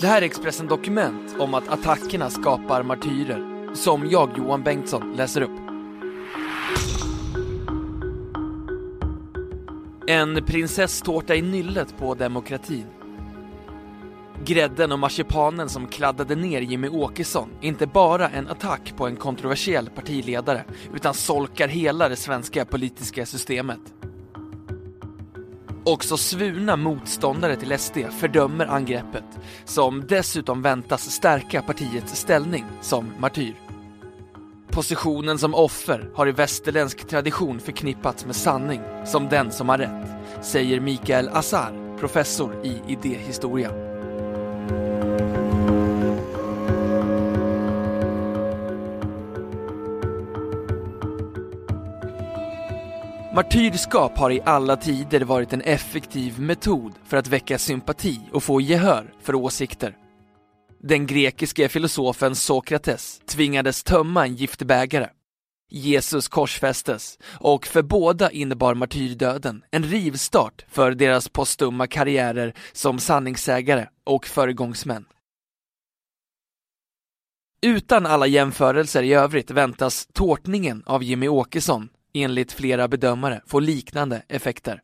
Det här är Expressen Dokument om att attackerna skapar martyrer, som jag, Johan Bengtsson, läser upp. En prinsesstårta i nyllet på demokratin. Grädden och marsipanen som kladdade ner Jimmy Åkesson är inte bara en attack på en kontroversiell partiledare, utan solkar hela det svenska politiska systemet. Också svurna motståndare till SD fördömer angreppet, som dessutom väntas stärka partiets ställning som martyr. Positionen som offer har i västerländsk tradition förknippats med sanning, som den som har rätt, säger Mikael Azar, professor i idéhistoria. Martyrskap har i alla tider varit en effektiv metod för att väcka sympati och få gehör för åsikter. Den grekiske filosofen Sokrates tvingades tömma en giftbägare. Jesus korsfästes och för båda innebar martyrdöden en rivstart för deras postumma karriärer som sanningssägare och föregångsmän. Utan alla jämförelser i övrigt väntas tårtningen av Jimmy Åkesson enligt flera bedömare få liknande effekter.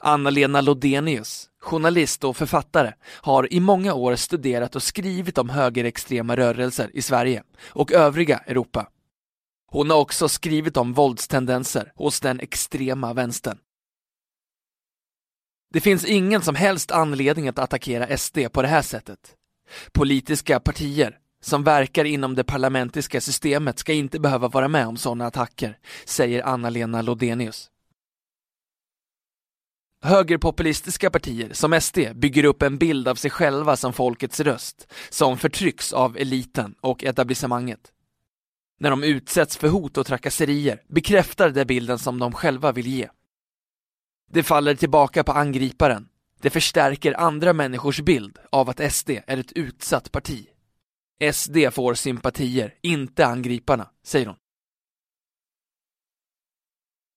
Anna-Lena Lodenius, journalist och författare, har i många år studerat och skrivit om högerextrema rörelser i Sverige och övriga Europa. Hon har också skrivit om våldstendenser hos den extrema vänstern. Det finns ingen som helst anledning att attackera SD på det här sättet. Politiska partier som verkar inom det parlamentiska systemet ska inte behöva vara med om sådana attacker, säger Anna-Lena Lodenius. Högerpopulistiska partier som SD bygger upp en bild av sig själva som folkets röst, som förtrycks av eliten och etablissemanget. När de utsätts för hot och trakasserier bekräftar det bilden som de själva vill ge. Det faller tillbaka på angriparen. Det förstärker andra människors bild av att SD är ett utsatt parti. SD får sympatier, inte angriparna, säger hon.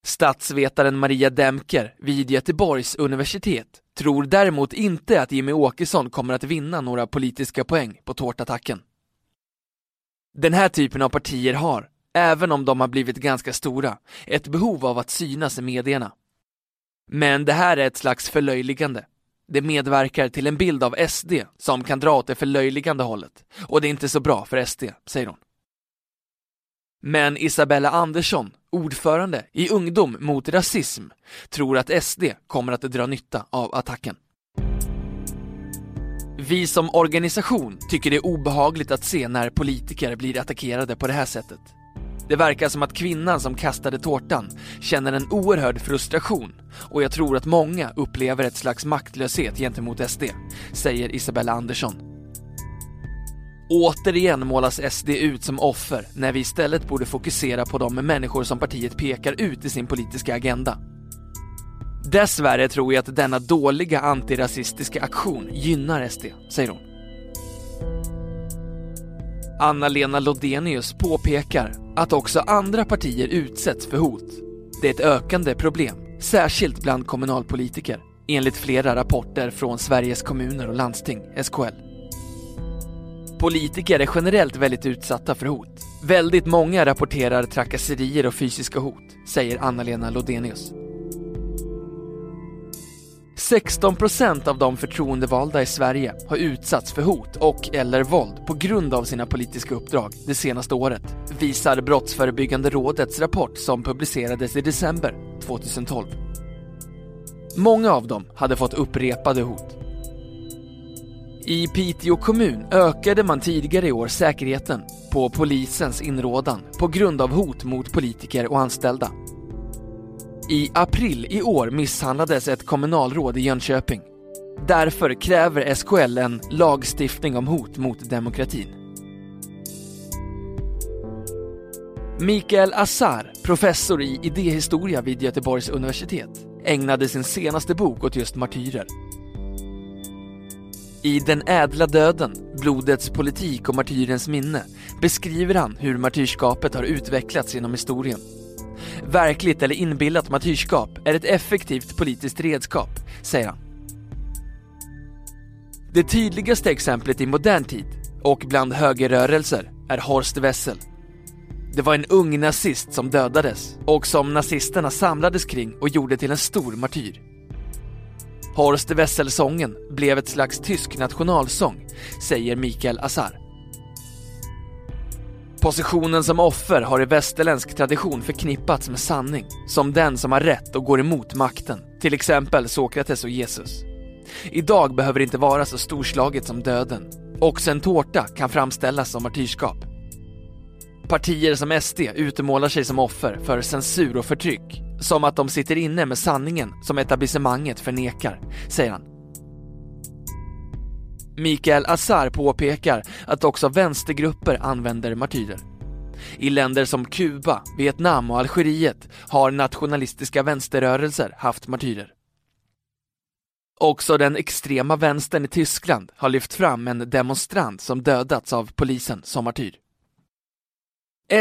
Statsvetaren Maria Demker vid Göteborgs universitet tror däremot inte att Jimmy Åkesson kommer att vinna några politiska poäng på tårtattacken. Den här typen av partier har, även om de har blivit ganska stora, ett behov av att synas i medierna. Men det här är ett slags förlöjligande. Det medverkar till en bild av SD som kan dra åt det förlöjligande hållet. Och det är inte så bra för SD, säger hon. Men Isabella Andersson, ordförande i Ungdom mot rasism, tror att SD kommer att dra nytta av attacken. Vi som organisation tycker det är obehagligt att se när politiker blir attackerade på det här sättet. Det verkar som att kvinnan som kastade tårtan känner en oerhörd frustration och jag tror att många upplever ett slags maktlöshet gentemot SD, säger Isabella Andersson. Återigen målas SD ut som offer när vi istället borde fokusera på de människor som partiet pekar ut i sin politiska agenda. Dessvärre tror jag att denna dåliga antirasistiska aktion gynnar SD, säger hon. Anna-Lena Lodenius påpekar att också andra partier utsätts för hot. Det är ett ökande problem, särskilt bland kommunalpolitiker, enligt flera rapporter från Sveriges kommuner och landsting, SKL. Politiker är generellt väldigt utsatta för hot. Väldigt många rapporterar trakasserier och fysiska hot, säger Anna-Lena Lodenius. 16% av de förtroendevalda i Sverige har utsatts för hot och eller våld på grund av sina politiska uppdrag det senaste året, visar Brottsförebyggande rådets rapport som publicerades i december 2012. Många av dem hade fått upprepade hot. I Piteå kommun ökade man tidigare i år säkerheten på polisens inrådan på grund av hot mot politiker och anställda. I april i år misshandlades ett kommunalråd i Jönköping. Därför kräver SKL en lagstiftning om hot mot demokratin. Mikael Azar, professor i idéhistoria vid Göteborgs universitet, ägnade sin senaste bok åt just martyrer. I Den ädla döden, blodets politik och martyrens minne beskriver han hur martyrskapet har utvecklats genom historien. Verkligt eller inbillat martyrskap är ett effektivt politiskt redskap, säger han. Det tydligaste exemplet i modern tid och bland högerrörelser är Horst Wessel. Det var en ung nazist som dödades och som nazisterna samlades kring och gjorde till en stor martyr. Horst Wessel-sången blev ett slags tysk nationalsång, säger Mikael Azar. Positionen som offer har i västerländsk tradition förknippats med sanning, som den som har rätt och går emot makten, till exempel Sokrates och Jesus. Idag behöver det inte vara så storslaget som döden. Också en tårta kan framställas som martyrskap. Partier som SD utmålar sig som offer för censur och förtryck, som att de sitter inne med sanningen som etablissemanget förnekar, säger han. Mikael Azar påpekar att också vänstergrupper använder martyrer. I länder som Kuba, Vietnam och Algeriet har nationalistiska vänsterrörelser haft martyrer. Också den extrema vänstern i Tyskland har lyft fram en demonstrant som dödats av polisen som martyr.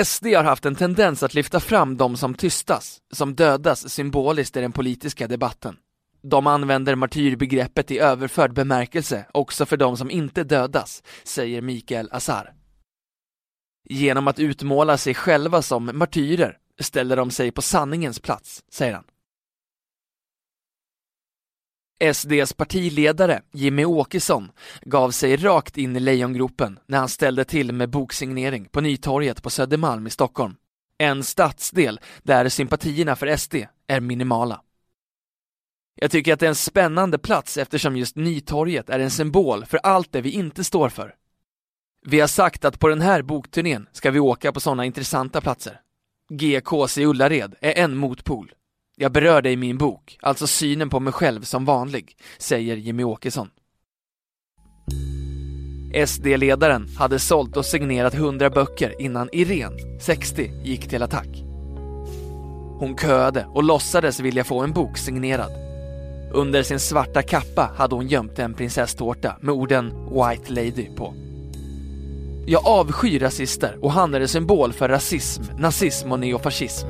SD har haft en tendens att lyfta fram de som tystas, som dödas symboliskt i den politiska debatten. De använder martyrbegreppet i överförd bemärkelse också för de som inte dödas, säger Mikael Azar. Genom att utmåla sig själva som martyrer ställer de sig på sanningens plats, säger han. SDs partiledare Jimmy Åkesson gav sig rakt in i lejongropen när han ställde till med boksignering på Nytorget på Södermalm i Stockholm. En stadsdel där sympatierna för SD är minimala. Jag tycker att det är en spännande plats eftersom just Nytorget är en symbol för allt det vi inte står för. Vi har sagt att på den här bokturnén ska vi åka på sådana intressanta platser. GKs i Ullared är en motpol. Jag berör det i min bok, alltså synen på mig själv som vanlig, säger Jimmy Åkesson. SD-ledaren hade sålt och signerat 100 böcker innan Irene, 60, gick till attack. Hon köade och låtsades vilja få en bok signerad. Under sin svarta kappa hade hon gömt en prinsesstårta med orden “White Lady” på. Jag avskyr rasister och han är en symbol för rasism, nazism och neofascism.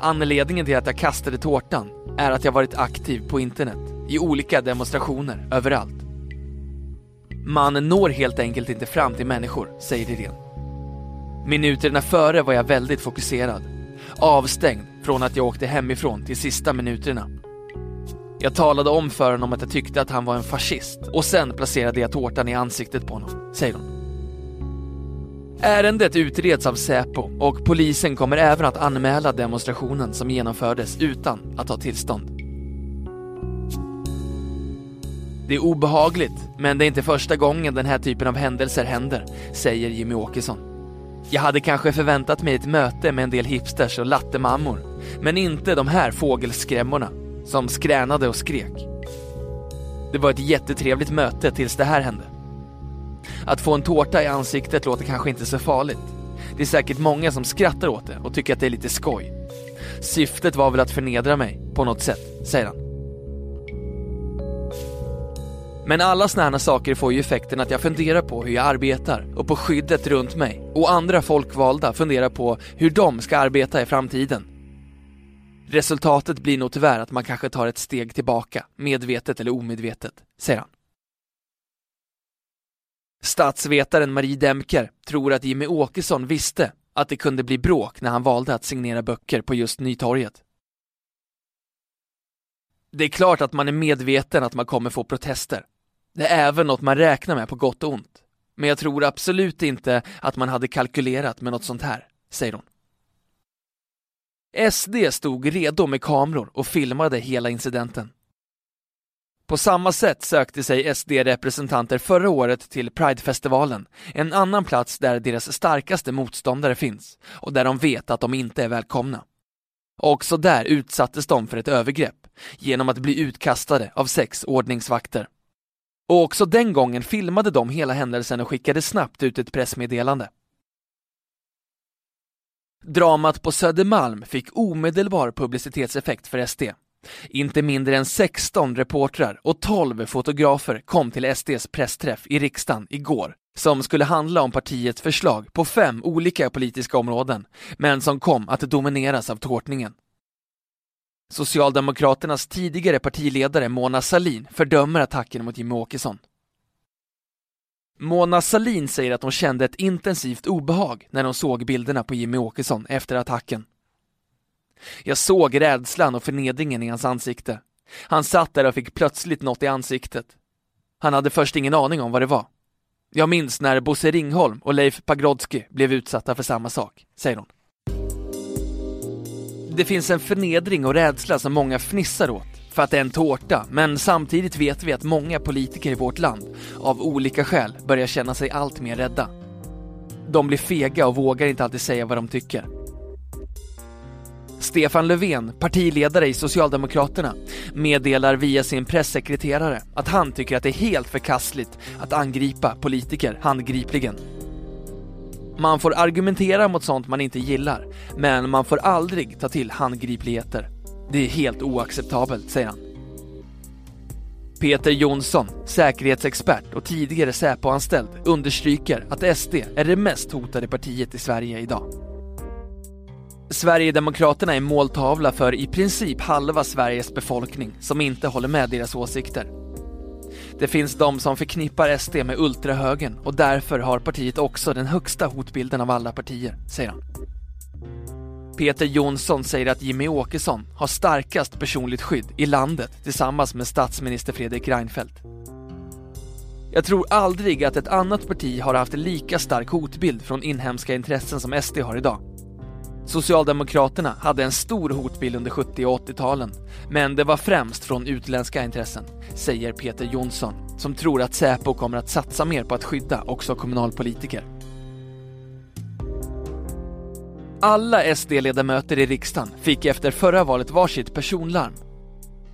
Anledningen till att jag kastade tårtan är att jag varit aktiv på internet, i olika demonstrationer, överallt. Man når helt enkelt inte fram till människor, säger Irene. Minuterna före var jag väldigt fokuserad, avstängd från att jag åkte hemifrån till sista minuterna. Jag talade om för honom att jag tyckte att han var en fascist och sen placerade jag tårtan i ansiktet på honom, säger hon. Ärendet utreds av Säpo och polisen kommer även att anmäla demonstrationen som genomfördes utan att ha tillstånd. Det är obehagligt, men det är inte första gången den här typen av händelser händer, säger Jimmy Åkesson. Jag hade kanske förväntat mig ett möte med en del hipsters och lattemammor, men inte de här fågelskrämmorna som skränade och skrek. Det var ett jättetrevligt möte tills det här hände. Att få en tårta i ansiktet låter kanske inte så farligt. Det är säkert många som skrattar åt det och tycker att det är lite skoj. Syftet var väl att förnedra mig på något sätt, säger han. Men alla såna här saker får ju effekten att jag funderar på hur jag arbetar och på skyddet runt mig och andra folkvalda funderar på hur de ska arbeta i framtiden. Resultatet blir nog tyvärr att man kanske tar ett steg tillbaka, medvetet eller omedvetet, säger han. Statsvetaren Marie Demker tror att Jimmy Åkesson visste att det kunde bli bråk när han valde att signera böcker på just Nytorget. Det är klart att man är medveten att man kommer få protester. Det är även något man räknar med på gott och ont. Men jag tror absolut inte att man hade kalkylerat med något sånt här, säger hon. SD stod redo med kameror och filmade hela incidenten. På samma sätt sökte sig SD-representanter förra året till Pridefestivalen, en annan plats där deras starkaste motståndare finns och där de vet att de inte är välkomna. Också där utsattes de för ett övergrepp genom att bli utkastade av sex ordningsvakter. Och också den gången filmade de hela händelsen och skickade snabbt ut ett pressmeddelande. Dramat på Södermalm fick omedelbar publicitetseffekt för SD. Inte mindre än 16 reportrar och 12 fotografer kom till SDs pressträff i riksdagen igår som skulle handla om partiets förslag på fem olika politiska områden, men som kom att domineras av tårtningen. Socialdemokraternas tidigare partiledare Mona Sahlin fördömer attacken mot Jimmie Åkesson. Mona Salin säger att hon kände ett intensivt obehag när hon såg bilderna på Jimmie Åkesson efter attacken. Jag såg rädslan och förnedringen i hans ansikte. Han satt där och fick plötsligt något i ansiktet. Han hade först ingen aning om vad det var. Jag minns när Bosse Ringholm och Leif Pagrotsky blev utsatta för samma sak, säger hon. Det finns en förnedring och rädsla som många fnissar åt för att det är en tårta, men samtidigt vet vi att många politiker i vårt land av olika skäl börjar känna sig allt mer rädda. De blir fega och vågar inte alltid säga vad de tycker. Stefan Löfven, partiledare i Socialdemokraterna, meddelar via sin pressekreterare att han tycker att det är helt förkastligt att angripa politiker handgripligen. Man får argumentera mot sånt man inte gillar, men man får aldrig ta till handgripligheter. Det är helt oacceptabelt, säger han. Peter Jonsson, säkerhetsexpert och tidigare Säpo-anställd, understryker att SD är det mest hotade partiet i Sverige idag. Sverigedemokraterna är måltavla för i princip halva Sveriges befolkning som inte håller med deras åsikter. Det finns de som förknippar SD med ultrahögern och därför har partiet också den högsta hotbilden av alla partier, säger han. Peter Jonsson säger att Jimmy Åkesson har starkast personligt skydd i landet tillsammans med statsminister Fredrik Reinfeldt. Jag tror aldrig att ett annat parti har haft lika stark hotbild från inhemska intressen som SD har idag. Socialdemokraterna hade en stor hotbild under 70 och 80-talen, men det var främst från utländska intressen, säger Peter Jonsson, som tror att Säpo kommer att satsa mer på att skydda också kommunalpolitiker. Alla SD-ledamöter i riksdagen fick efter förra valet varsitt personlarm.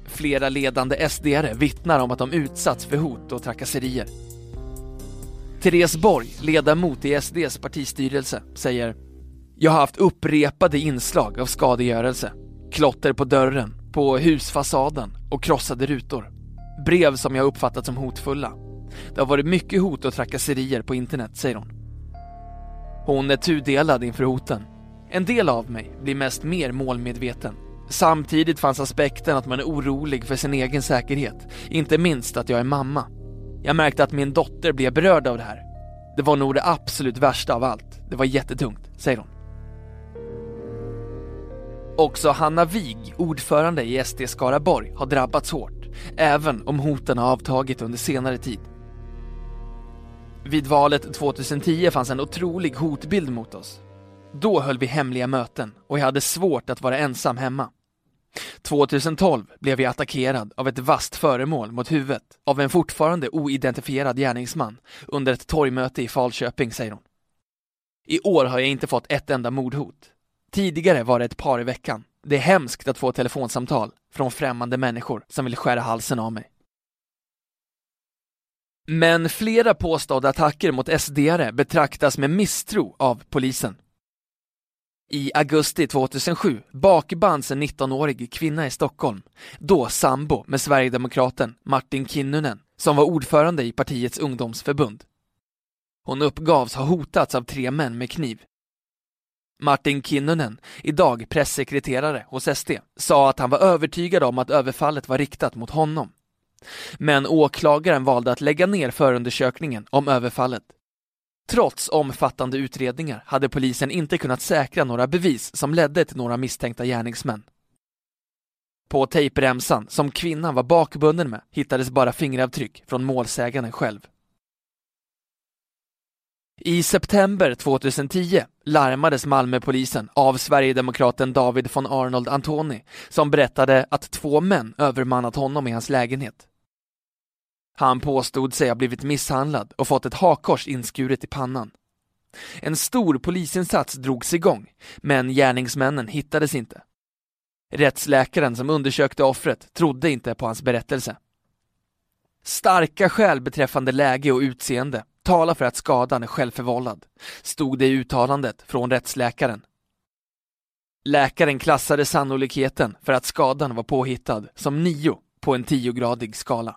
Flera ledande SD-are vittnar om att de utsatts för hot och trakasserier. Therese Borg, ledamot i SDs partistyrelse, säger jag har haft upprepade inslag av skadegörelse. Klotter på dörren, på husfasaden och krossade rutor. Brev som jag uppfattat som hotfulla. Det har varit mycket hot och trakasserier på internet, säger hon. Hon är tudelad inför hoten. En del av mig blir mest mer målmedveten. Samtidigt fanns aspekten att man är orolig för sin egen säkerhet, inte minst att jag är mamma. Jag märkte att min dotter blev berörd av det här. Det var nog det absolut värsta av allt. Det var jättetungt, säger hon. Också Hanna Wig, ordförande i SD Skaraborg, har drabbats hårt, även om hoten har avtagit under senare tid. Vid valet 2010 fanns en otrolig hotbild mot oss. Då höll vi hemliga möten och jag hade svårt att vara ensam hemma. 2012 blev jag attackerad av ett vasst föremål mot huvudet av en fortfarande oidentifierad gärningsman under ett torgmöte i Falköping, säger hon. I år har jag inte fått ett enda mordhot. Tidigare var det ett par i veckan. Det är hemskt att få telefonsamtal från främmande människor som vill skära halsen av mig. Men flera påstådda attacker mot SDare betraktas med misstro av polisen. I augusti 2007 bakbands en 19-årig kvinna i Stockholm, då sambo med sverigedemokraten Martin Kinnunen, som var ordförande i partiets ungdomsförbund. Hon uppgavs ha hotats av tre män med kniv Martin Kinnunen, idag pressekreterare hos SD, sa att han var övertygad om att överfallet var riktat mot honom. Men åklagaren valde att lägga ner förundersökningen om överfallet. Trots omfattande utredningar hade polisen inte kunnat säkra några bevis som ledde till några misstänkta gärningsmän. På tejpremsan, som kvinnan var bakbunden med, hittades bara fingeravtryck från målsäganden själv. I september 2010 larmades Malmöpolisen av Sverigedemokraten David von Arnold Antoni som berättade att två män övermannat honom i hans lägenhet. Han påstod sig ha blivit misshandlad och fått ett hakkors inskuret i pannan. En stor polisinsats drogs igång, men gärningsmännen hittades inte. Rättsläkaren som undersökte offret trodde inte på hans berättelse. Starka skäl beträffande läge och utseende talar för att skadan är självförvållad, stod det i uttalandet från rättsläkaren. Läkaren klassade sannolikheten för att skadan var påhittad som 9 på en 10-gradig skala.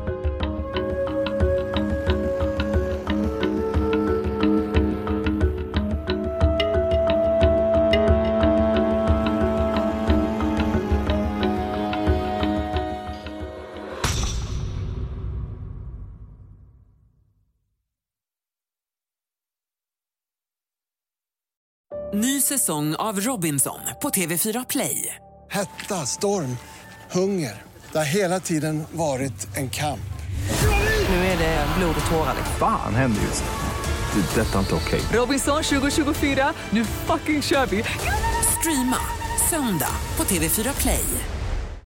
Ny säsong av Robinson på TV4 Play. Hetta, storm, hunger. Det har hela tiden varit en kamp. Nu är det blod och tårar. Fan händer just nu. Det. är Detta är inte okej. Robinson 2024, nu fucking kör vi! Streama söndag på TV4 Play.